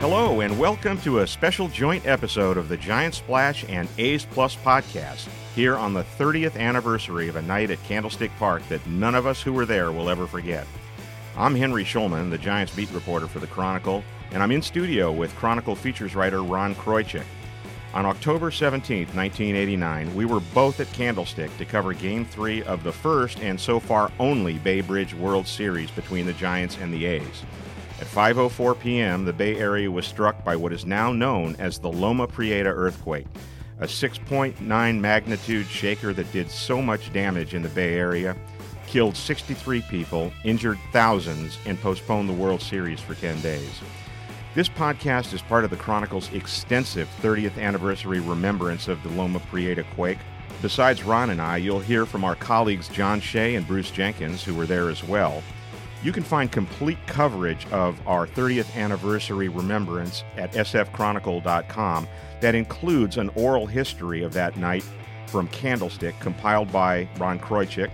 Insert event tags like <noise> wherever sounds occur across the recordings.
Hello, and welcome to a special joint episode of the Giant Splash and A's Plus podcast here on the 30th anniversary of a night at Candlestick Park that none of us who were there will ever forget. I'm Henry Schulman, the Giants beat reporter for the Chronicle, and I'm in studio with Chronicle features writer Ron Kroichik. On October 17, 1989, we were both at Candlestick to cover Game 3 of the first and so far only Bay Bridge World Series between the Giants and the A's. At 5:04 p.m., the Bay Area was struck by what is now known as the Loma Prieta earthquake, a 6.9 magnitude shaker that did so much damage in the Bay Area, killed 63 people, injured thousands, and postponed the World Series for 10 days. This podcast is part of the Chronicle's extensive 30th anniversary remembrance of the Loma Prieta quake. Besides Ron and I, you'll hear from our colleagues John Shea and Bruce Jenkins, who were there as well. You can find complete coverage of our 30th anniversary remembrance at sfchronicle.com that includes an oral history of that night from Candlestick compiled by Ron Kroichik,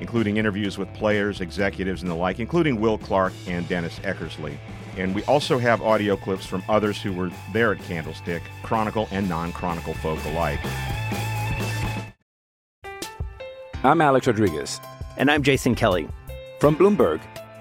including interviews with players, executives, and the like, including Will Clark and Dennis Eckersley. And we also have audio clips from others who were there at Candlestick, Chronicle and non Chronicle folk alike. I'm Alex Rodriguez. And I'm Jason Kelly. From Bloomberg,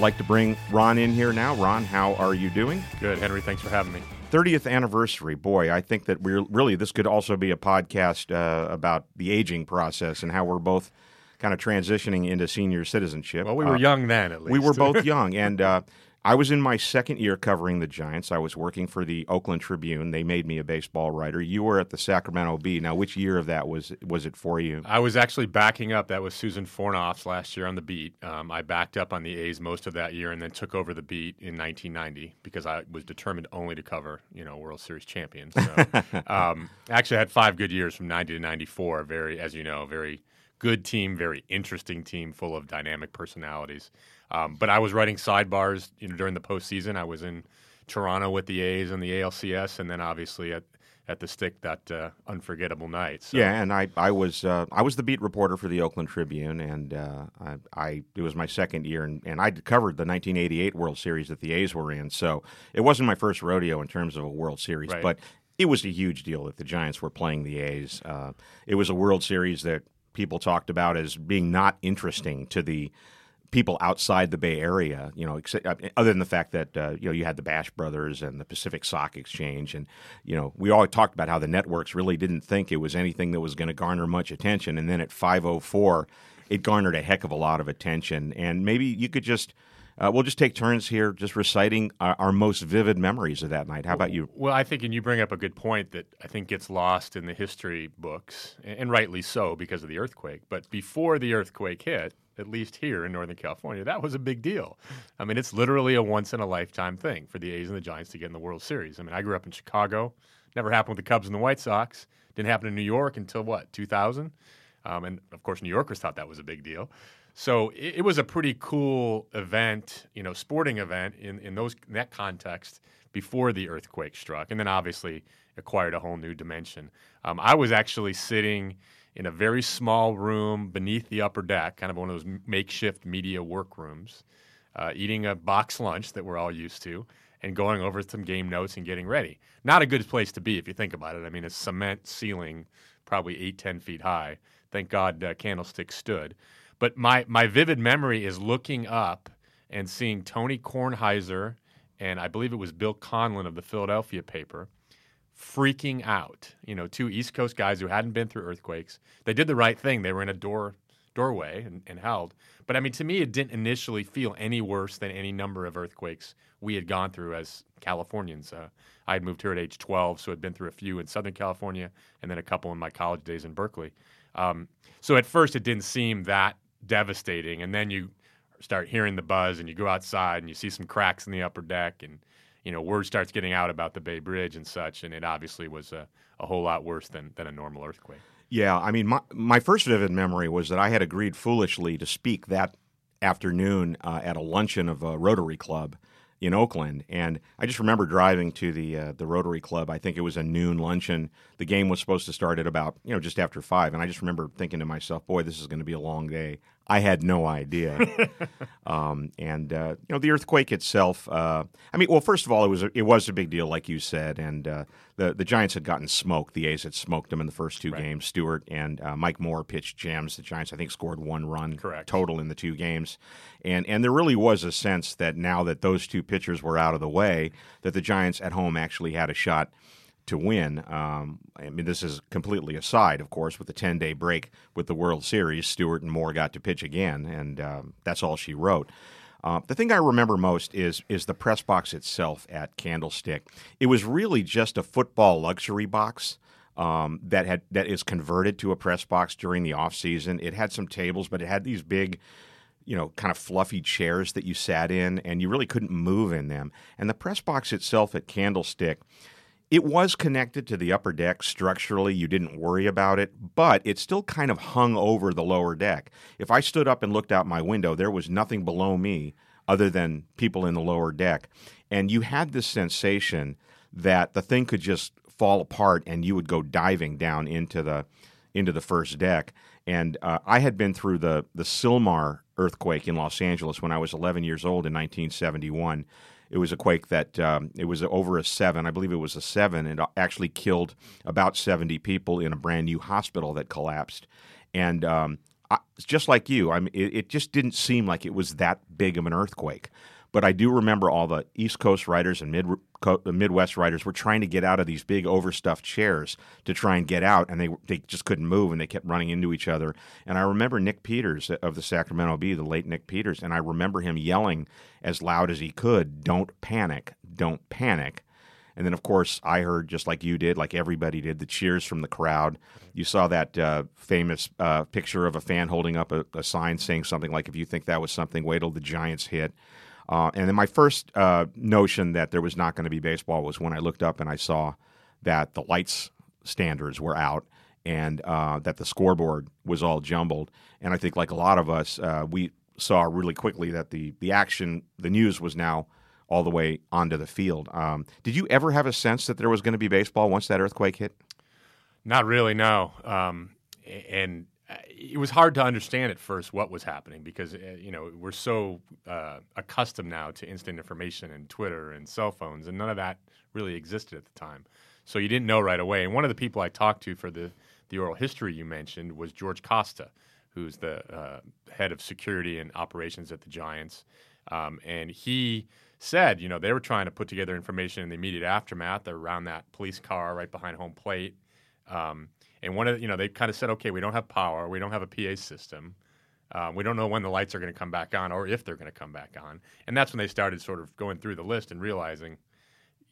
I'd like to bring Ron in here now. Ron, how are you doing? Good, Henry. Thanks for having me. 30th anniversary. Boy, I think that we're really, this could also be a podcast uh, about the aging process and how we're both kind of transitioning into senior citizenship. Well, we were Uh, young then, at least. We were both <laughs> young. And uh, I was in my second year covering the Giants. I was working for the Oakland Tribune. They made me a baseball writer. You were at the Sacramento Bee. Now, which year of that was was it for you? I was actually backing up. That was Susan Fornoff's last year on the beat. Um, I backed up on the A's most of that year, and then took over the beat in 1990 because I was determined only to cover, you know, World Series champions. So, <laughs> um, actually, I had five good years from 90 to 94. Very, as you know, very good team, very interesting team, full of dynamic personalities. Um, but I was writing sidebars, you know, during the postseason. I was in Toronto with the A's and the ALCS, and then obviously at at the stick that uh, unforgettable night. So. Yeah, and I, I was uh, I was the beat reporter for the Oakland Tribune, and uh, I, I it was my second year, and, and I covered the 1988 World Series that the A's were in. So it wasn't my first rodeo in terms of a World Series, Right. but it was a huge deal that the Giants were playing the A's. Uh, it was a World Series that people talked about as being not interesting to the people outside the Bay Area, you know, except, uh, other than the fact that uh, you know you had the Bash Brothers and the Pacific Stock Exchange, and you know we all talked about how the networks really didn't think it was anything that was going to garner much attention, and then at 5:04, it garnered a heck of a lot of attention, and maybe you could just. Uh, we'll just take turns here, just reciting our, our most vivid memories of that night. How about you? Well, I think, and you bring up a good point that I think gets lost in the history books, and and rightly so because of the earthquake. But before the earthquake hit, at least here in Northern California, that was a big deal. I mean, it's literally a once in a lifetime thing for the A's and the Giants to get in the World Series. I mean, I grew up in Chicago. Never happened with the Cubs and the White Sox. Didn't happen in New York until what, 2000? Um, and of course, New Yorkers thought that was a big deal. So it, it was a pretty cool event, you know, sporting event in, in those in that context before the earthquake struck, and then obviously acquired a whole new dimension. Um, I was actually sitting in a very small room beneath the upper deck, kind of one of those makeshift media workrooms, uh, eating a box lunch that we're all used to, and going over some game notes and getting ready. Not a good place to be if you think about it. I mean, a cement ceiling, probably eight, ten feet high. Thank God uh, Candlestick stood. But my, my vivid memory is looking up and seeing Tony Kornheiser and I believe it was Bill Conlin of the Philadelphia paper freaking out. You know, two East Coast guys who hadn't been through earthquakes. They did the right thing. They were in a door doorway and, and held. But I mean, to me, it didn't initially feel any worse than any number of earthquakes we had gone through as Californians. Uh, I had moved here at age 12, so I'd been through a few in Southern California and then a couple in my college days in Berkeley. Um, so at first, it didn't seem that devastating. And then you start hearing the buzz and you go outside and you see some cracks in the upper deck and you know word starts getting out about the Bay Bridge and such and it obviously was a, a whole lot worse than, than a normal earthquake. Yeah, I mean, my, my first vivid memory was that I had agreed foolishly to speak that afternoon uh, at a luncheon of a Rotary Club in Oakland, and I just remember driving to the uh, the Rotary Club. I think it was a noon luncheon. The game was supposed to start at about you know just after five, and I just remember thinking to myself, "Boy, this is going to be a long day." I had no idea. <laughs> um, and uh, you know, the earthquake itself. Uh, I mean, well, first of all, it was a, it was a big deal, like you said, and uh, the the Giants had gotten smoked. The A's had smoked them in the first two Right. games. Stewart and uh, Mike Moore pitched gems. The Giants, I think, scored one run Correct. total in the two games, and and there really was a sense that now that those two pitchers were out of the way, that the Giants at home actually had a shot to win. Um, I mean, this is completely aside, of course, with the 10 day break with the World Series. Stewart and Moore got to pitch again, and um, that's all she wrote. Uh, the thing I remember most is is the press box itself at Candlestick. It was really just a football luxury box um, that had that is converted to a press box during the off season. It had some tables, but it had these big you know, kind of fluffy chairs that you sat in, and you really couldn't move in them. And the press box itself at Candlestick, it was connected to the upper deck structurally. You didn't worry about it, but it still kind of hung over the lower deck. If I stood up and looked out my window, there was nothing below me other than people in the lower deck. And you had this sensation that the thing could just fall apart and you would go diving down into the into the first deck. And uh, I had been through the the Sylmar earthquake in Los Angeles when I was 11 years old in 1971. It was a quake that um, it was over a seven, I believe it was a seven, and actually killed about 70 people in a brand new hospital that collapsed. And um, I, just like you, I mean, it, it just didn't seem like it was that big of an earthquake. But I do remember all the East Coast writers and Mid Midwest writers were trying to get out of these big overstuffed chairs to try and get out, and they they just couldn't move, and they kept running into each other. And I remember Nick Peters of the Sacramento Bee, the late Nick Peters, and I remember him yelling as loud as he could, "Don't panic! Don't panic!" And then, of course, I heard just like you did, like everybody did, the cheers from the crowd. You saw that uh, famous uh, picture of a fan holding up a, a sign saying something like, "If you think that was something, wait till the Giants hit." Uh, and then my first uh, notion that there was not going to be baseball was when I looked up and I saw that the lights standards were out and uh, that the scoreboard was all jumbled. And I think, like a lot of us, uh, we saw really quickly that the the action, the news was now all the way onto the field. Um, did you ever have a sense that there was going to be baseball once that earthquake hit? Not really, no. Um, and it was hard to understand at first what was happening because uh, you know we're so uh, accustomed now to instant information and Twitter and cell phones, and none of that really existed at the time. So you didn't know right away. And one of the people I talked to for the the oral history you mentioned was George Costa, who's the uh, head of security and operations at the Giants, um, and he said, you know, they were trying to put together information in the immediate aftermath around that police car right behind home plate. Um, and one of the, you know they kind of said, okay, we don't have power, we don't have a PA system, uh, we don't know when the lights are going to come back on or if they're going to come back on. And that's when they started sort of going through the list and realizing,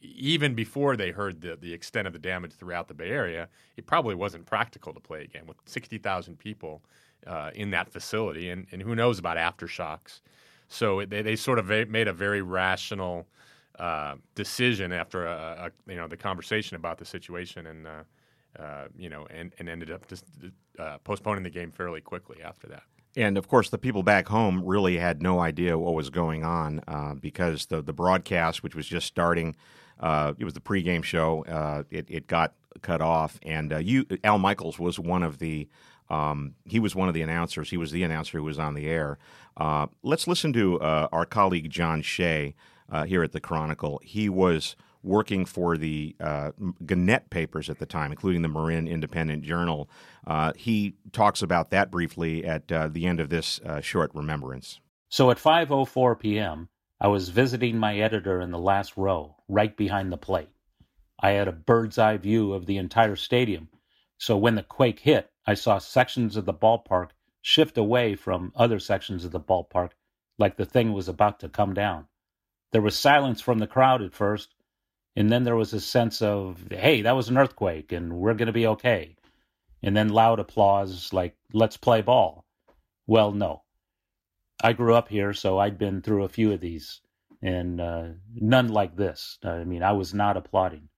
even before they heard the the extent of the damage throughout the Bay Area, it probably wasn't practical to play again with sixty thousand people uh, in that facility, and and who knows about aftershocks. So they they sort of made a very rational uh, decision after a, a, you know the conversation about the situation and. Uh, uh, you know, and, and ended up just uh, postponing the game fairly quickly after that. And of course, the people back home really had no idea what was going on uh, because the the broadcast, which was just starting, uh, it was the pregame show. Uh, it it got cut off, and you Al Michaels was one of the um, he was one of the announcers. He was the announcer who was on the air. Let's listen to our colleague John Shea here at the Chronicle. He was working for the uh, Gannett papers at the time, including the Marin Independent Journal. Uh, he talks about that briefly at uh, the end of this uh, short remembrance. So at 5:04 p.m., I was visiting my editor in the last row, right behind the plate. I had a bird's eye view of the entire stadium, so when the quake hit, I saw sections of the ballpark shift away from other sections of the ballpark like the thing was about to come down. There was silence from the crowd at first, and then there was a sense of, hey, that was an earthquake and we're going to be okay. And then loud applause like, let's play ball. Well, no. I grew up here, so I'd been through a few of these, and uh, none like this. I mean, I was not applauding.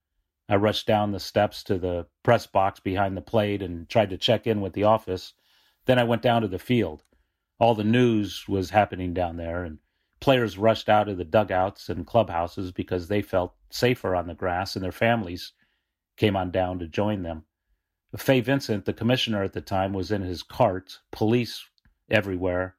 I rushed down the steps to the press box behind the plate and tried to check in with the office. Then I went down to the field. All the news was happening down there, and players rushed out of the dugouts and clubhouses because they felt safer on the grass, and their families came on down to join them. Fay Vincent, the commissioner at the time, was in his cart, police everywhere,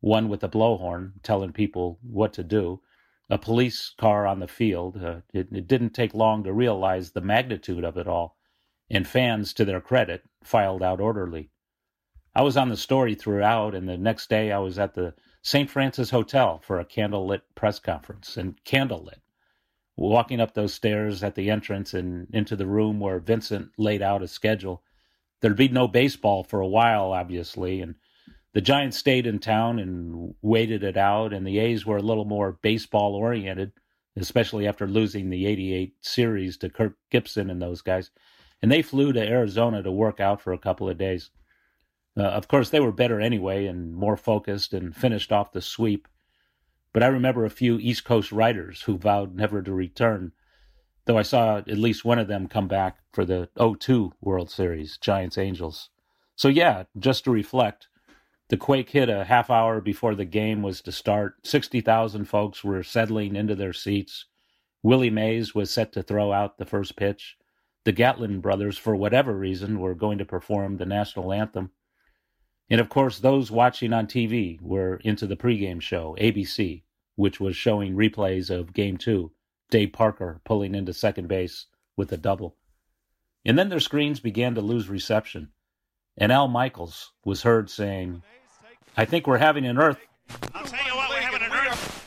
one with a blowhorn telling people what to do, a police car on the field. Uh, it, it didn't take long to realize the magnitude of it all, and fans, to their credit, filed out orderly. I was on the story throughout, and the next day I was at the St. Francis Hotel for a candlelit press conference, and candlelit. Walking up those stairs at the entrance and into the room where Vincent laid out a schedule, there'd be no baseball for a while, obviously, and the Giants stayed in town and waited it out, and the A's were a little more baseball oriented, especially after losing the 88 series to Kirk Gibson and those guys. And they flew to Arizona to work out for a couple of days. Uh, of course, they were better anyway and more focused and finished off the sweep. But I remember a few East Coast writers who vowed never to return, though I saw at least one of them come back for the 02 World Series, Giants Angels. So, yeah, just to reflect, the quake hit a half hour before the game was to start. 60,000 folks were settling into their seats. Willie Mays was set to throw out the first pitch. The Gatlin brothers, for whatever reason, were going to perform the national anthem. And of course, those watching on TV were into the pregame show, ABC, which was showing replays of Game 2, Dave Parker pulling into second base with a double. And then their screens began to lose reception, and Al Michaels was heard saying, I think we're having an Earth. I'll tell you what, we're having an Earth.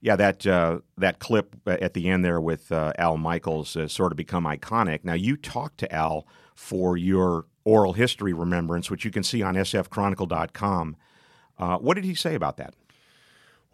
Yeah, that uh, that clip at the end there with uh, Al Michaels has sort of become iconic. Now, you talked to Al for your oral history remembrance, which you can see on sfchronicle.com. Uh, what did he say about that?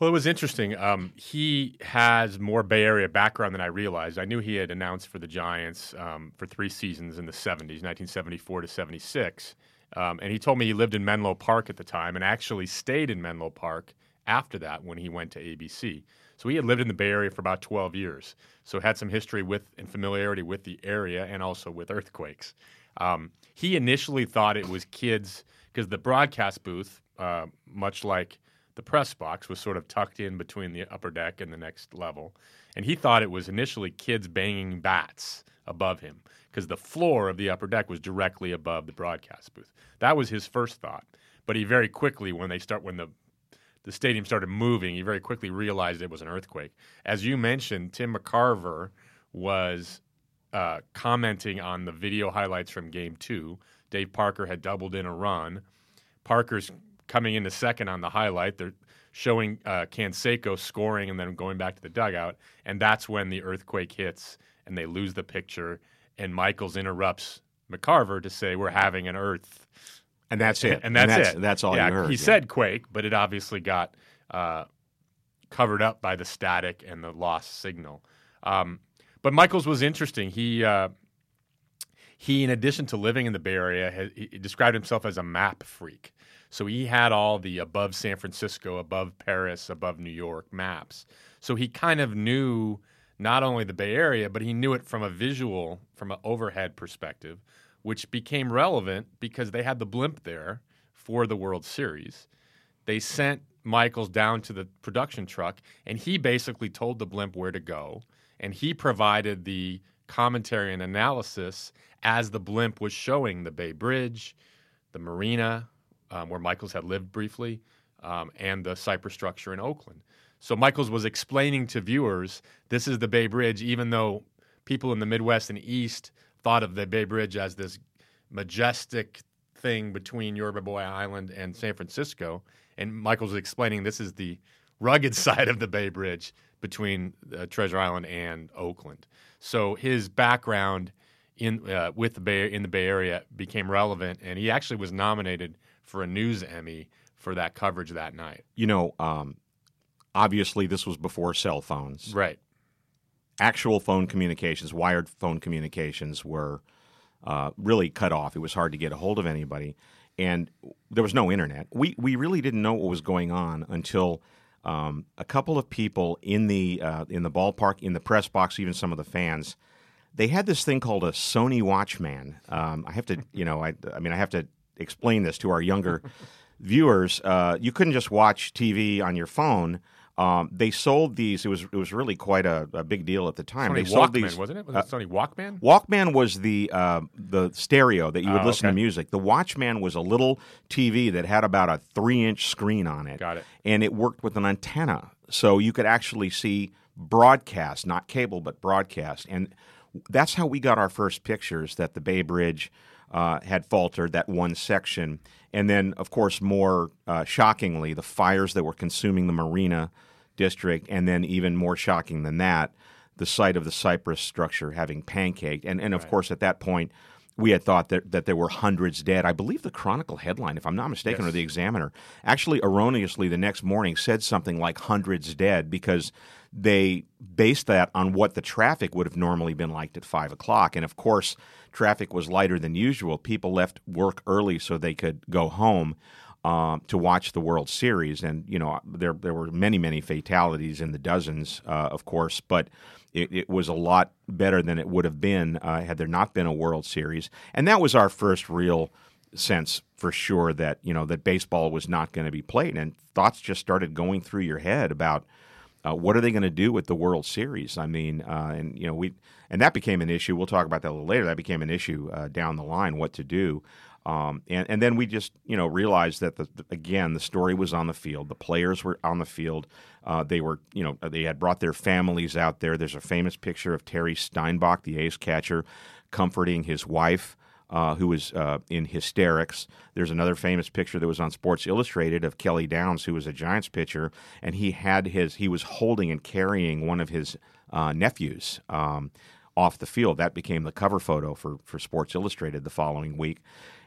Well, it was interesting. Um, he has more Bay Area background than I realized. I knew he had announced for the Giants um, for three seasons in the 70s, 1974 to 76. Um, and he told me he lived in Menlo Park at the time and actually stayed in Menlo Park after that when he went to ABC. So he had lived in the Bay Area for about 12 years. So had some history with and familiarity with the area and also with earthquakes. Um, he initially thought it was kids because the broadcast booth, uh, much like the press box, was sort of tucked in between the upper deck and the next level. And he thought it was initially kids banging bats above him because the floor of the upper deck was directly above the broadcast booth. That was his first thought. But he very quickly, when they start, when the the stadium started moving, he very quickly realized it was an earthquake. As you mentioned, Tim McCarver was uh, commenting on the video highlights from Game Two. Dave Parker had doubled in a run. Parker's coming into second on the highlight. They're showing uh, Canseco scoring and then going back to the dugout, and that's when the earthquake hits and they lose the picture. And Michaels interrupts McCarver to say, "We're having an earth." And that's it. And that's, And that's- it. that's all yeah, you heard, He yeah. said quake, but it obviously got uh, covered up by the static and the lost signal. Um, but Michaels was interesting. He uh, he, in addition to living in the Bay Area, he described himself as a map freak. So he had all the above San Francisco, above Paris, above New York maps. So he kind of knew not only the Bay Area, but he knew it from a visual, from an overhead perspective, which became relevant because they had the blimp there for the World Series. They sent Michaels down to the production truck, and he basically told the blimp where to go, and he provided the commentary and analysis as the blimp was showing the Bay Bridge, the marina um, where Michaels had lived briefly, um, and the Cypress structure in Oakland. So Michaels was explaining to viewers this is the Bay Bridge, even though people in the Midwest and East thought of the Bay Bridge as this majestic thing between Yerba Buena Island and San Francisco. And Michaels was explaining this is the rugged <laughs> side of the Bay Bridge between uh, Treasure Island and Oakland. So his background in uh, with the Bay in the Bay Area became relevant, and he actually was nominated for a News Emmy for that coverage that night. You know, um, obviously this was before cell phones. Right. Actual phone communications, wired phone communications, were uh, really cut off. It was hard to get a hold of anybody, and there was no internet. We we really didn't know what was going on until um, a couple of people in the uh, in the ballpark, in the press box, even some of the fans, they had this thing called a Sony Watchman. Um, I have to, <laughs> you know, I, I mean, I have to explain this to our younger <laughs> viewers. Uh, you couldn't just watch TV on your phone. Um, they sold these. It was it was really quite a, a big deal at the time. Sony they sold Walkman, these, wasn't it? Was uh, it Sony Walkman? Walkman was the uh, the stereo that you would Oh, listen to music. The Watchman was a little TV that had about a three inch screen on it. Got it. And it worked with an antenna, so you could actually see broadcast, not cable, but broadcast. And that's how we got our first pictures that the Bay Bridge uh, had faltered that one section, and then of course more uh, shockingly the fires that were consuming the marina district, and then even more shocking than that, the site of the Cypress structure having pancaked, and and of course at that point. We had thought that, that there were hundreds dead. I believe the Chronicle headline, if I'm not mistaken, or the Examiner, actually erroneously the next morning said something like hundreds dead because they based that on what the traffic would have normally been like at five o'clock. And of course, traffic was lighter than usual. People left work early so they could go home um, to watch the World Series. And, you know, there, there were many, many fatalities in the dozens, uh, of course, but it, it was a lot better than it would have been uh, had there not been a World Series. And that was our first real sense for sure that, you know, that baseball was not going to be played. And thoughts just started going through your head about uh, what are they going to do with the World Series? I mean, uh, and you know, we and that became an issue. We'll talk about that a little later. That became an issue uh, down the line, what to do. Um, and and then we just you know realized that the, the- again the story was on the field. The players were on the field. Uh, they were you know they had brought their families out there. There's a famous picture of Terry Steinbach, the A's catcher, comforting his wife uh, who was uh, in hysterics. There's another famous picture that was on Sports Illustrated of Kelly Downs, who was a Giants pitcher, and he had his he was holding and carrying one of his uh, nephews um, off the field. That became the cover photo for for Sports Illustrated the following week.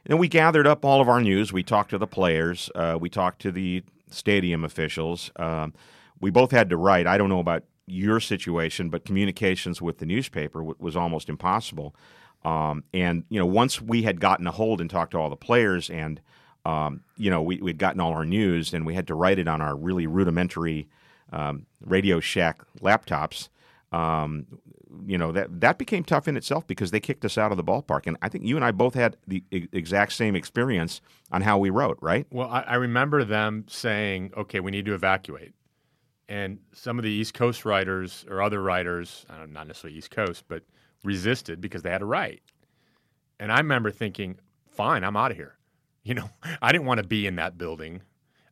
And we gathered up all of our news. We talked to the players. Uh, we talked to the stadium officials. Um, we both had to write. I don't know about your situation, but communications with the newspaper w- was almost impossible. Um, and you know, once we had gotten a hold and talked to all the players, and um, you know, we, we'd gotten all our news, and we had to write it on our really rudimentary um, Radio Shack laptops. Um, you know that that became tough in itself because they kicked us out of the ballpark, and I think you and I both had the exact same experience on how we wrote, right? Well, I, I remember them saying, "Okay, we need to evacuate," and some of the East Coast writers or other writers, uh, not necessarily East Coast, but resisted because they had to write. And I remember thinking, "Fine, I'm out of here." You know, <laughs> I didn't want to be in that building.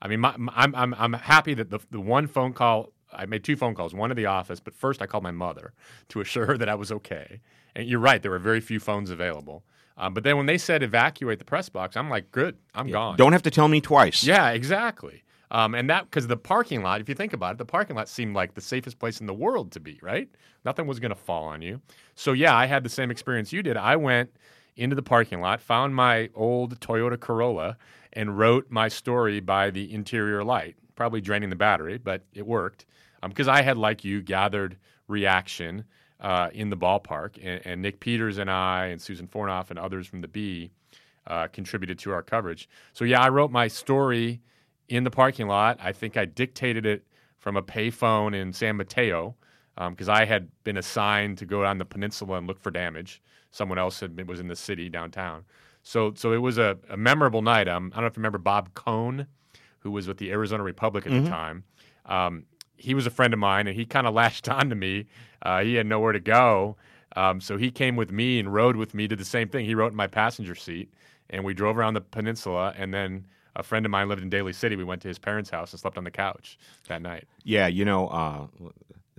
I mean, my, my- I'm I'm I'm happy that the the one phone call I made two phone calls, one to the office, but first I called my mother to assure her that I was okay. And you're right, there were very few phones available. Um, but then when they said evacuate the press box, I'm like, good, I'm gone. Don't have to tell me twice. Yeah, exactly. Um, and that because the parking lot, if you think about it, the parking lot seemed like the safest place in the world to be. Right? Nothing was going to fall on you. So yeah, I had the same experience you did. I went into the parking lot, found my old Toyota Corolla, and wrote my story by the interior light. Probably draining the battery, but it worked because I had, like you, gathered reaction uh, in the ballpark, and, and Nick Peters and I, and Susan Fornoff, and others from the Bee uh, contributed to our coverage. So yeah, I wrote my story in the parking lot. I think I dictated it from a payphone in San Mateo because I had been assigned to go down the peninsula and look for damage. Someone else had been, was in the city downtown. So so it was a, a memorable night. Um, I don't know if you remember Bob Cohn, who was with the Arizona Republic at Mhm. the time. Um, he was a friend of mine, and he kind of latched <laughs> on to me. Uh, he had nowhere to go, um, so he came with me and rode with me. Did the same thing. He rode in my passenger seat, and we drove around the peninsula. And then a friend of mine lived in Daly City. We went to his parents' house and slept on the couch that night. Yeah, you know, uh,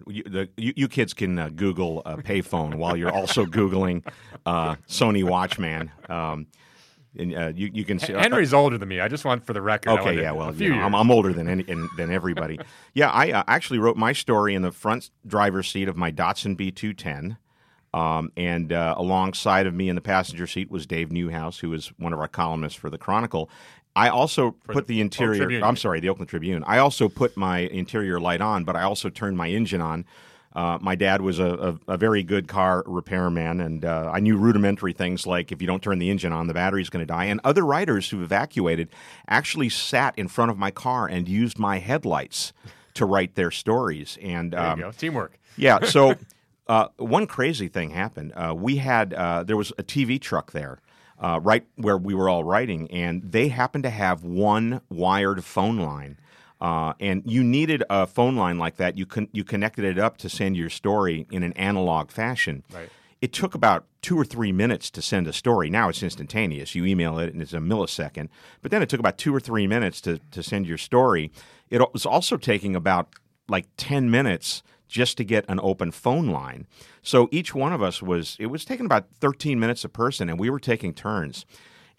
you, the, you, you kids can uh, Google uh, payphone while you're also Googling uh, Sony Watchman. Um, And, uh, you you can see Henry's older than me. I just want for the record. Okay, yeah, well, you know. I'm, I'm older than any, than everybody. <laughs> yeah, I uh, actually wrote my story in the front driver's seat of my Datsun B210, um, and uh, alongside of me in the passenger seat was Dave Newhouse, who is one of our columnists for the Chronicle. I also For put the the, interior. I'm sorry, the Oakland Tribune. I also put my interior light on, but I also turned my engine on. Uh, my dad was a, a, a very good car repairman, and uh, I knew rudimentary things like if you don't turn the engine on, the battery's going to die. And other writers who evacuated actually sat in front of my car and used my headlights to write their stories. And There you um, go. Teamwork. yeah. So <laughs> uh, one crazy thing happened. Uh, we had uh, there was a TV truck there. Uh, right where we were all writing, and they happened to have one wired phone line, uh, and you needed a phone line like that. You con- you connected it up to send your story in an analog fashion. Right. It took about two or three minutes to send a story. Now it's instantaneous. You email it and it's a millisecond. But then it took about two or three minutes to, to send your story. It was also taking about like 10 minutes just to get an open phone line. So each one of us was, it was taking about 13 minutes a person, and we were taking turns.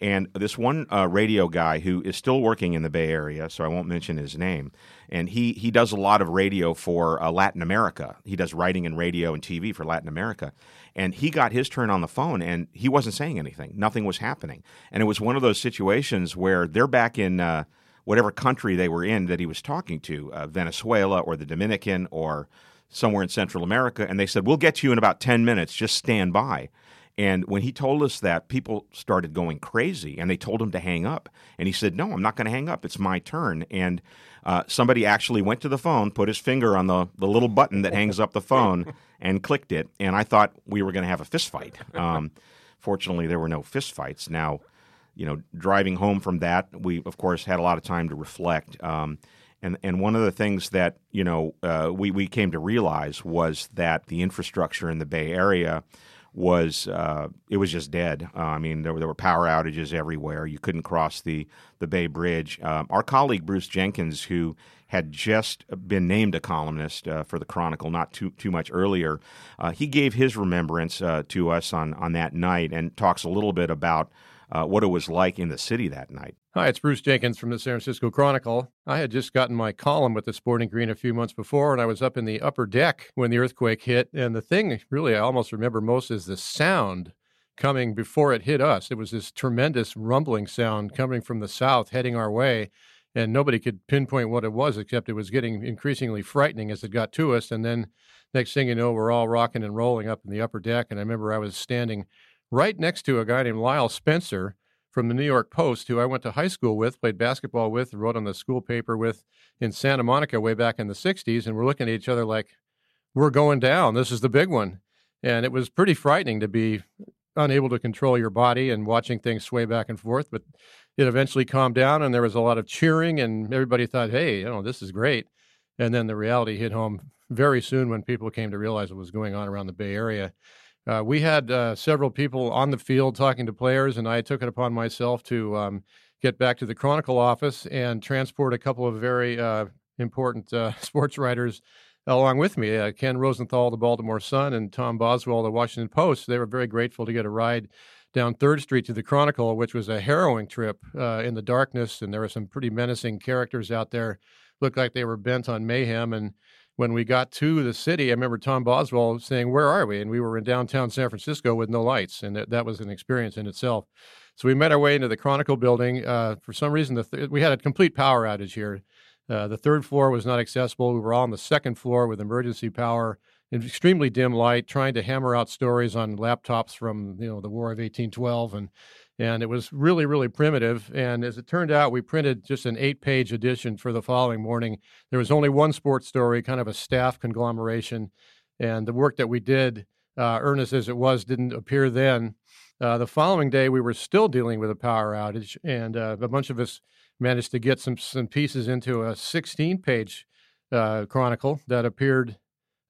And this one uh, radio guy who is still working in the Bay Area, so I won't mention his name, and he, he does a lot of radio for uh, Latin America. He does writing and radio and TV for Latin America. And he got his turn on the phone, and he wasn't saying anything. Nothing was happening. And it was one of those situations where they're back in uh, whatever country they were in that he was talking to, uh, Venezuela or the Dominican or somewhere in Central America, and they said, We'll get to you in about 10 minutes, just stand by. And when he told us that, people started going crazy and they told him to hang up. And he said, No, I'm not going to hang up. It's my turn. And uh, somebody actually went to the phone, put his finger on the, the little button that hangs up the phone, <laughs> and clicked it. And I thought we were going to have a fist fight. Um, fortunately, there were no fist fights. Now, you know, driving home from that, we, of course, had a lot of time to reflect. Um, and, and one of the things that you know uh, we, we came to realize was that the infrastructure in the Bay Area was uh, it was just dead. Uh, I mean, there were, there were power outages everywhere. You couldn't cross the the Bay Bridge. Um, our colleague Bruce Jenkins, who had just been named a columnist uh, for the Chronicle not too too much earlier, uh, he gave his remembrance uh, to us on on that night and talks a little bit about uh, what it was like in the city that night. Hi, it's Bruce Jenkins from the San Francisco Chronicle. I had just gotten my column with the Sporting Green a few months before, and I was up in the upper deck when the earthquake hit. And the thing really I almost remember most is the sound coming before it hit us. It was this tremendous rumbling sound coming from the south heading our way. And nobody could pinpoint what it was, except it was getting increasingly frightening as it got to us. And then next thing you know, we're all rocking and rolling up in the upper deck. And I remember I was standing right next to a guy named Lyle Spencer from the New York Post, who I went to high school with, played basketball with, wrote on the school paper with in Santa Monica way back in the 60s. And we're looking at each other like, we're going down. This is the big one. And it was pretty frightening to be unable to control your body and watching things sway back and forth. But it eventually calmed down, and there was a lot of cheering, and everybody thought, hey, you know, this is great. And then the reality hit home very soon when people came to realize what was going on around the Bay Area. Uh, we had uh, several people on the field talking to players, and I took it upon myself to um, get back to the Chronicle office and transport a couple of very uh, important uh, <laughs> sports writers along with me. Uh, Ken Rosenthal, the Baltimore Sun, and Tom Boswell, the Washington Post. They were very grateful to get a ride down Third Street to the Chronicle, which was a harrowing trip uh, in the darkness, and there were some pretty menacing characters out there. Looked like they were bent on mayhem, and when we got to the city, I remember Tom Boswell saying, "Where are we?" And we were in downtown San Francisco with no lights, and that, that was an experience in itself. So we made our way into the Chronicle building. Uh, for some reason, th- we had a complete power outage here. Uh, the third floor was not accessible. We were all on the second floor with emergency power in extremely dim light, trying to hammer out stories on laptops from you know the War of 1812, and and it was really really primitive. And as it turned out, we printed just an eight-page edition for the following morning. There was only one sports story, kind of a staff conglomeration, and the work that we did, uh, earnest as it was, didn't appear then. Uh, the following day, we were still dealing with a power outage, and uh, a bunch of us managed to get some some pieces into a 16-page uh, chronicle that appeared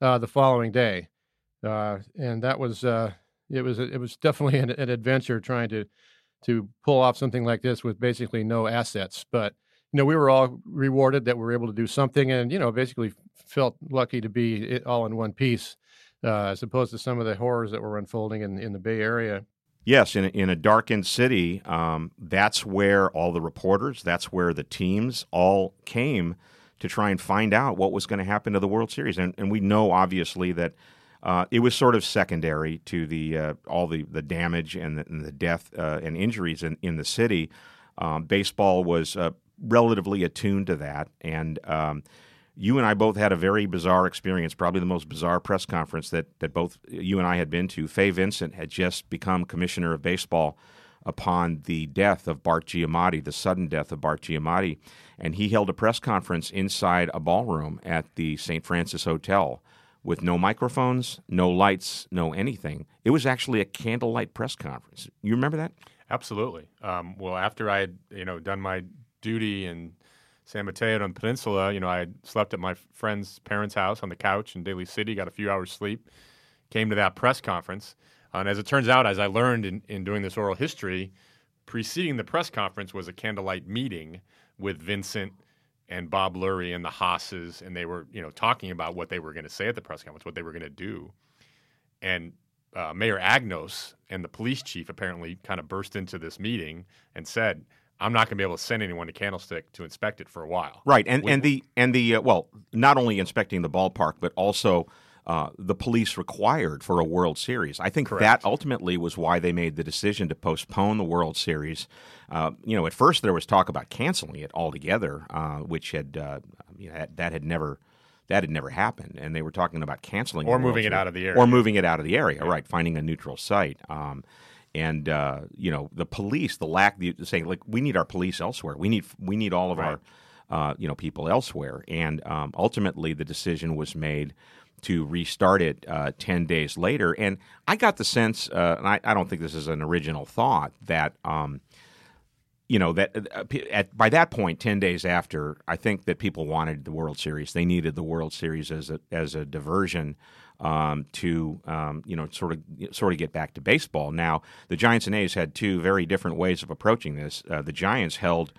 uh, the following day, uh, and that was it was it was definitely <laughs> an, an, adventure trying to to pull off something like this with basically no assets. But you know, we were all rewarded that we were able to do something, and you know, basically felt lucky to be all in one piece, uh, as opposed to some of the horrors that were unfolding in in the Bay Area. Yes, in a, in a darkened city, um, that's where all the reporters, that's where the teams all came to try and find out what was going to happen to the World Series. And, and we know, obviously, that uh, it was sort of secondary to the uh, all the, the damage and the, and the death uh, and injuries in, in the city. Um, baseball was uh, relatively attuned to that. And um, you and I both had a very bizarre experience, probably the most bizarre press conference that, that both you and I had been to. Fay Vincent had just become commissioner of baseball upon the death of Bart Giamatti, the sudden death of Bart Giamatti. And he held a press conference inside a ballroom at the St. Francis Hotel with no microphones, no lights, no anything. It was actually a candlelight press conference. You remember that? Absolutely. Um, well, after I had you know done my duty in San Mateo on the peninsula, you know, I slept at my friend's parents' house on the couch in Daly City, got a few hours sleep, came to that press conference. Uh, and as it turns out, as I learned in, in doing this oral history, preceding the press conference was a candlelight meeting with Vincent and Bob Lurie and the Haas's, and they were, you know, talking about what they were going to say at the press conference, what they were going to do. And uh, Mayor Agnos and the police chief apparently kind of burst into this meeting and said, I'm not going to be able to send anyone to Candlestick to inspect it for a while. Right, and We- and the and the uh, well, not only inspecting the ballpark, but also uh, the police required for a World Series. I think that ultimately was why they made the decision to postpone the World Series. Uh, you know, at first there was talk about canceling it altogether, uh, which had uh, you know, that, had never. That had never happened, and they were talking about canceling Or moving it out of the area. or moving it out of the area. Right, finding a neutral site. Um, and uh, you know the police, the lack, the saying like we need our police elsewhere. We need we need all of our uh, you know people elsewhere. And um, ultimately, the decision was made to restart it uh, ten days later. And I got the sense, uh, and I, I don't think this is an original thought that. Um, you know that uh, at by that point, ten days after, I think that people wanted the World Series. They needed the World Series as a as a diversion um, to um, you know sort of sort of get back to baseball. Now, the Giants and A's had two very different ways of approaching this. Uh, the Giants held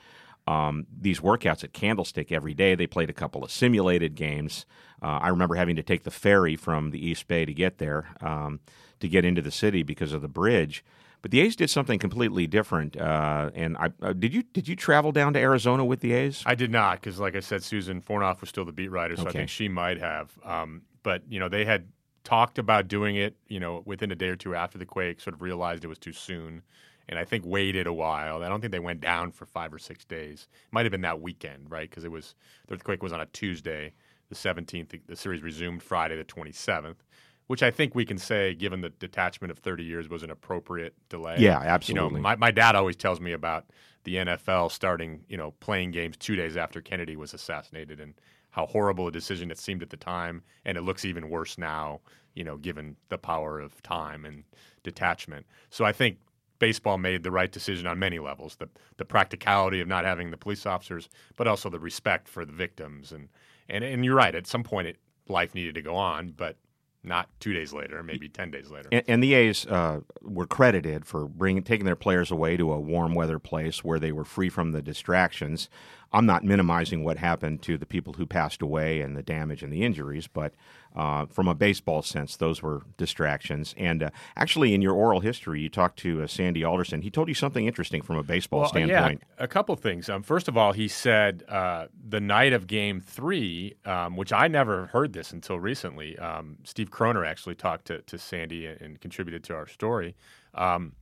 um, these workouts at Candlestick every day. They played a couple of simulated games. Uh, I remember having to take the ferry from the East Bay to get there um, to get into the city because of the bridge. But the A's did something completely different. Uh, and I uh, did you did you travel down to Arizona with the A's? I did not because, like I said, Susan Fornoff was still the beat writer, so I think she might have. Um, but you know, they had talked about doing it. You know, within a day or two after the quake, sort of realized it was too soon, and I think waited a while. I don't think they went down for five or six days. It might have been that weekend, right? Because it was the earthquake was on a Tuesday, the seventeenth. The series resumed Friday, the twenty seventh. Which I think we can say, given the detachment of 30 years, was an appropriate delay. Yeah, absolutely. You know, my, my dad always tells me about the NFL starting, you know, playing games two days after Kennedy was assassinated and how horrible a decision it seemed at the time. And it looks even worse now, you know, given the power of time and detachment. So I think baseball made the right decision on many levels the, the practicality of not having the police officers, but also the respect for the victims. And, and, and you're right, at some point, it, life needed to go on, but not two days later, maybe 10 days later. And, and the A's uh, were credited for bringing taking their players away to a warm weather place where they were free from the distractions. I'm not minimizing what happened to the people who passed away and the damage and the injuries, but uh, from a baseball sense, those were distractions. And uh, actually, in your oral history, you talked to uh, Sandy Alderson. He told you something interesting from a baseball Well, standpoint. Yeah, a couple things. Um, first of all, he said uh, the night of Game Three, um, which I never heard this until recently. Um, Steve Kroner actually talked to, to Sandy and, and contributed to our story. Um,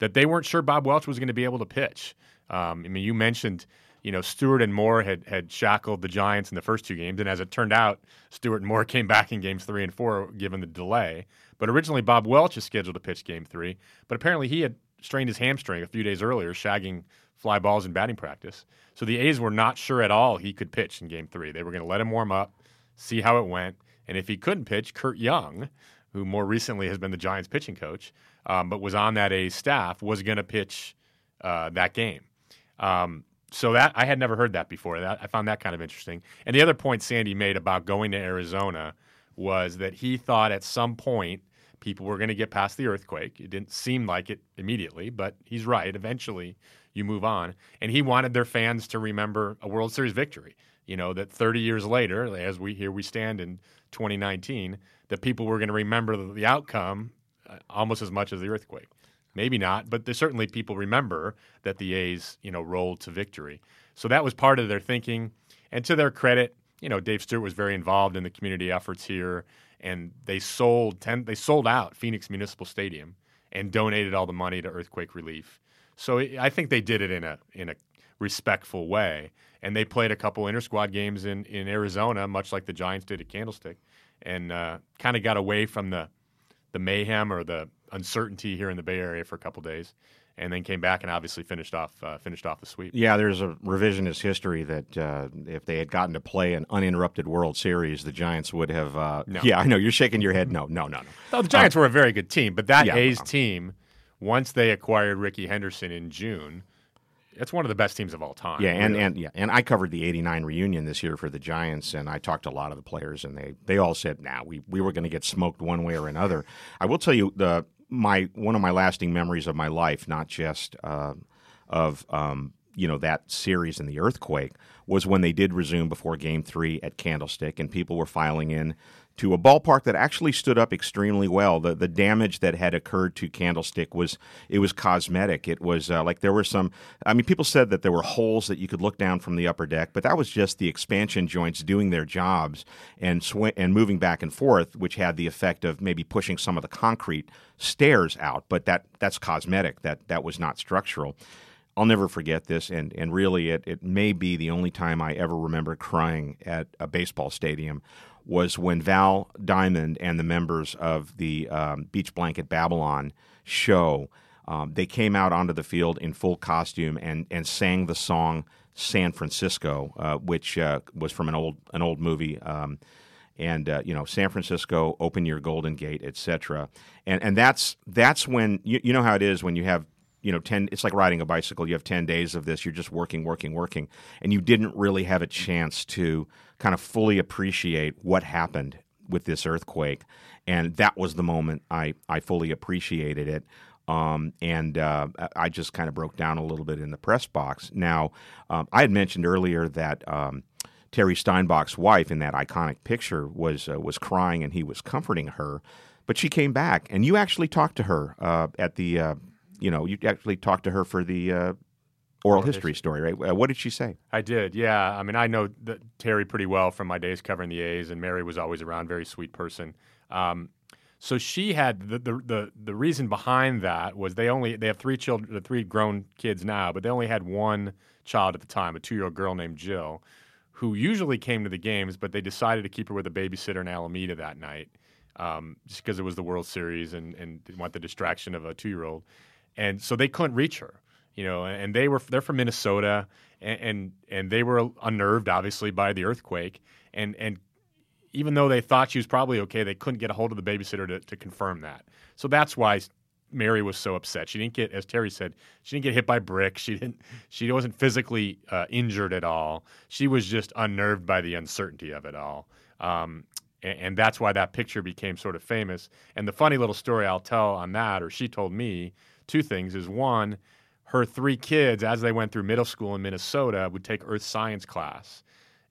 that they weren't sure Bob Welch was going to be able to pitch. Um, I mean, you mentioned. You know, Stewart and Moore had, had shackled the Giants in the first two games, and as it turned out, Stewart and Moore <laughs> came back in games three and four, given the delay. But originally, Bob Welch is scheduled to pitch game three, but apparently he had strained his hamstring a few days earlier, shagging fly balls in batting practice. So the A's were not sure at all he could pitch in game three. They were going to let him warm up, see how it went. And if he couldn't pitch, Curt Young, who more recently has been the Giants pitching coach, um, but was on that A's staff, was going to pitch uh, that game. Um, so that I had never heard that before. That I found that kind of interesting. And the other point Sandy made about going to Arizona was that he thought at some point people were going to get past the earthquake. It didn't seem like it immediately, but he's right. Eventually, you move on. And he wanted their fans to remember a World Series victory. You know that 30 years later, as we here we stand in 2019, that people were going to remember the, outcome uh, almost as much as the earthquake. Maybe not, but certainly people remember that the A's, you know, rolled to victory. So that was part of their thinking. And to their credit, you know, Dave Stewart was very involved in the community efforts here, and they sold ten, they sold out Phoenix Municipal Stadium and donated all the money to earthquake relief. So I think they did it in a in a respectful way, and they played a couple inter squad games in in Arizona, much like the Giants did at Candlestick, and uh, kind of got away from the the mayhem or the uncertainty here in the Bay Area for a couple days, and then came back and obviously finished off uh, finished off the sweep. Yeah, there's a revisionist history that uh, if they had gotten to play an uninterrupted World Series, the Giants would have. Uh, No. Yeah, I know you're shaking your head. No, no, no, no. No, the Giants Uh, were a very good team, but that yeah, A's um, team, once they acquired Rickey Henderson in June, it's one of the best teams of all time. Yeah, and, really. and yeah, and I covered the '89 reunion this year for the Giants, and I talked to a lot of the players, and they they all said, "Nah, we we were going to get smoked one way or another." I will tell you the my one of my lasting memories of my life, not just uh, of um, you know that series and the earthquake, was when they did resume before Game Three at Candlestick, and people were filing in to a ballpark that actually stood up extremely well. The the damage that had occurred to Candlestick was it was cosmetic. It was uh, like there were some. I mean, people said that there were holes that you could look down from the upper deck, but that was just the expansion joints doing their jobs and sw- and moving back and forth, which had the effect of maybe pushing some of the concrete stairs out. But that that's cosmetic. That that was not structural. I'll never forget this, and, and really, it, it may be the only time I ever remember crying at a baseball stadium was when Val Diamond and the members of the um, Beach Blanket Babylon show um, they came out onto the field in full costume and, and sang the song San Francisco, uh, which uh, was from an old an old movie. Um, and uh, you know San Francisco, open your golden gate, etc. And and that's that's when you, you know how it is when you have you know 10 it's like riding a bicycle you have 10 days of this you're just working working working and you didn't really have a chance to kind of fully appreciate what happened with this earthquake and that was the moment i i fully appreciated it um, and uh, I just kind of broke down a little bit in the press box. Now, um, I had mentioned earlier that um, Terry Steinbach's wife in that iconic picture was uh, was crying and he was comforting her, but she came back and you actually talked to her uh, at the uh, you know you actually talked to her for the uh, oral history story, right? Uh, what did she say? I did, yeah. I mean, I know that Terry pretty well from my days covering the A's, and Mary was always around, very sweet person. Um, so she had the, the the the reason behind that was they only they have three children, three grown kids now, but they only had one child at the time, a two year old girl named Jill, who usually came to the games, but they decided to keep her with a babysitter in Alameda that night, um, just because it was the World Series and and didn't want the distraction of a two year old, and so they couldn't reach her you know, and they were they're from Minnesota, and, and and they were unnerved obviously by the earthquake, and and even though they thought she was probably okay, they couldn't get a hold of the babysitter to, to confirm that. So that's why Mary was so upset. She didn't get, as Terry said, she didn't get hit by bricks. She didn't. She wasn't physically uh, injured at all. She was just unnerved by the uncertainty of it all. Um, and, and that's why that picture became sort of famous. And the funny little story I'll tell on that, or she told me, two things is one, her three kids, as they went through middle school in Minnesota, would take earth science class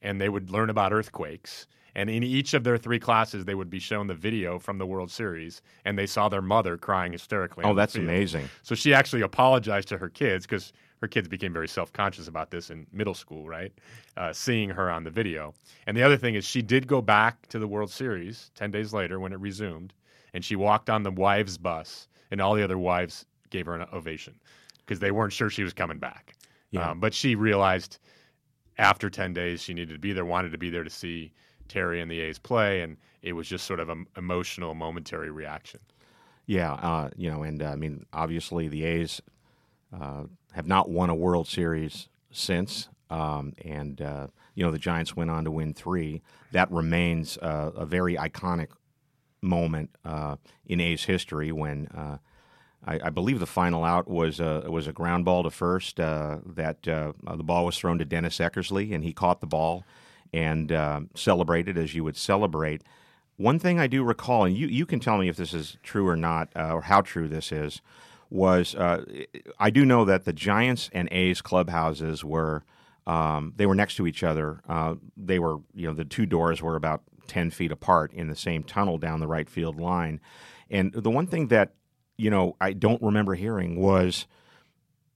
and they would learn about earthquakes. And in each of their three classes, they would be shown the video from the World Series, and they saw their mother crying hysterically. Oh, that's amazing. So she actually apologized to her kids because her kids became very self conscious about this in middle school, right? Uh, seeing her on the video. And the other thing is, she did go back to the World Series 10 days later when it resumed, and she walked on the wives' bus, and all the other wives gave her an ovation because they weren't sure she was coming back. Yeah. Um, but she realized after 10 days she needed to be there, wanted to be there to see Terry and the A's play, and it was just sort of an emotional, momentary reaction. Yeah, uh, you know, and uh, I mean, obviously the A's uh, have not won a World Series since, um, and uh, you know the Giants went on to win three. That remains uh, a very iconic moment uh, in A's history when. Uh, I, I believe the final out was a was a ground ball to first. Uh, that uh, the ball was thrown to Dennis Eckersley, and he caught the ball and uh, celebrated as you would celebrate. One thing I do recall, and you, you can tell me if this is true or not, uh, or how true this is, was uh, I do know that the Giants and A's clubhouses were um, they were next to each other. Uh, they were you know the two doors were about ten feet apart in the same tunnel down the right field line. And the one thing that you know, I don't remember hearing was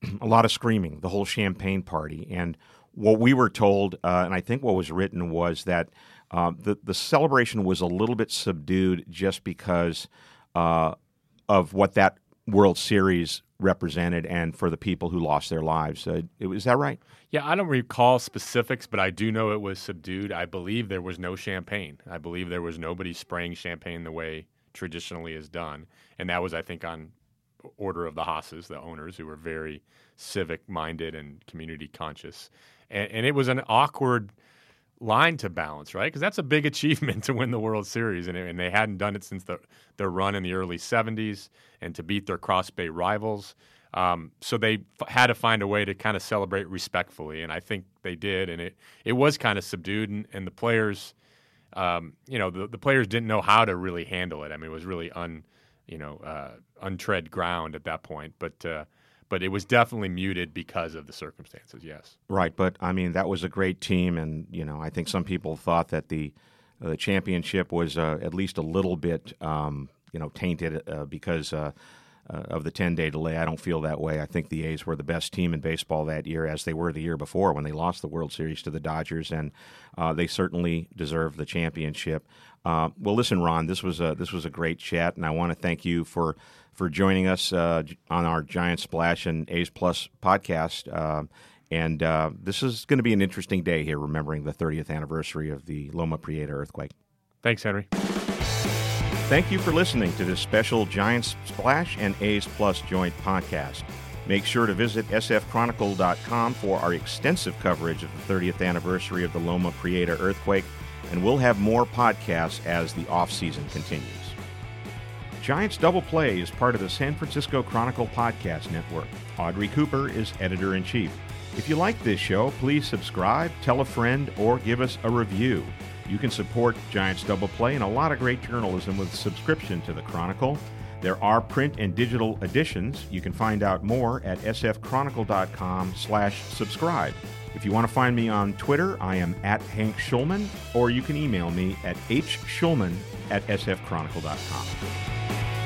<clears throat> a lot of screaming, the whole champagne party. And what we were told, uh, and I think what was written was that uh, the, the celebration was a little bit subdued just because uh, of what that World Series represented and for the people who lost their lives. Uh, is that right? Yeah, I don't recall specifics, but I do know it was subdued. I believe there was no champagne. I believe there was nobody spraying champagne the way traditionally is done. And that was, I think, on order of the Haas's, the owners, who were very civic minded and community conscious. And, and, it was an awkward line to balance, right? Because that's a big <laughs> achievement to win the World Series, and, and they hadn't done it since the, their run in the early 70s and to beat their Cross Bay rivals. Um, so they f- had to find a way to kind of celebrate respectfully, and I think they did. And it, it was kind of subdued, and, and the players – um, you know, the, the players didn't know how to really handle it. I mean, it was really un, you know, uh, untread ground at that point. But uh, but it was definitely muted because of the circumstances. Yes, right. But I mean, that was a great team, and you know, I think some people thought that the uh, the championship was uh, at least a little bit, um, you know, tainted uh, because uh, of the 10 day delay. I don't feel that way. I think the A's were the best team in baseball that year, as they were the year before when they lost the World Series to the Dodgers, and uh, they certainly deserve the championship. Uh, well, listen, Ron, this was a this was a great chat, and I want to thank you for for joining us uh, on our Giants Splash and A's Plus podcast. Uh, and uh, this is going to be an interesting day here, remembering the 30th anniversary of the Loma Prieta earthquake. Thanks, Henry. Thank you for listening to this special Giants Splash and A's Plus joint podcast. Make sure to visit sfchronicle.com for our extensive coverage of the 30th anniversary of the Loma Prieta earthquake, and we'll have more podcasts as the off-season continues. Giants Double Play is part of the San Francisco Chronicle Podcast Network. Audrey Cooper is editor in chief. If you like this show, please subscribe, tell a friend, or give us a review. You can support Giants Double Play and a lot of great journalism with subscription to the Chronicle. There are print and digital editions. You can find out more at sfchronicle.com slash subscribe. If you want to find me on Twitter, I am at Hank Schulman, or you can email me at hschulman at sfchronicle.com.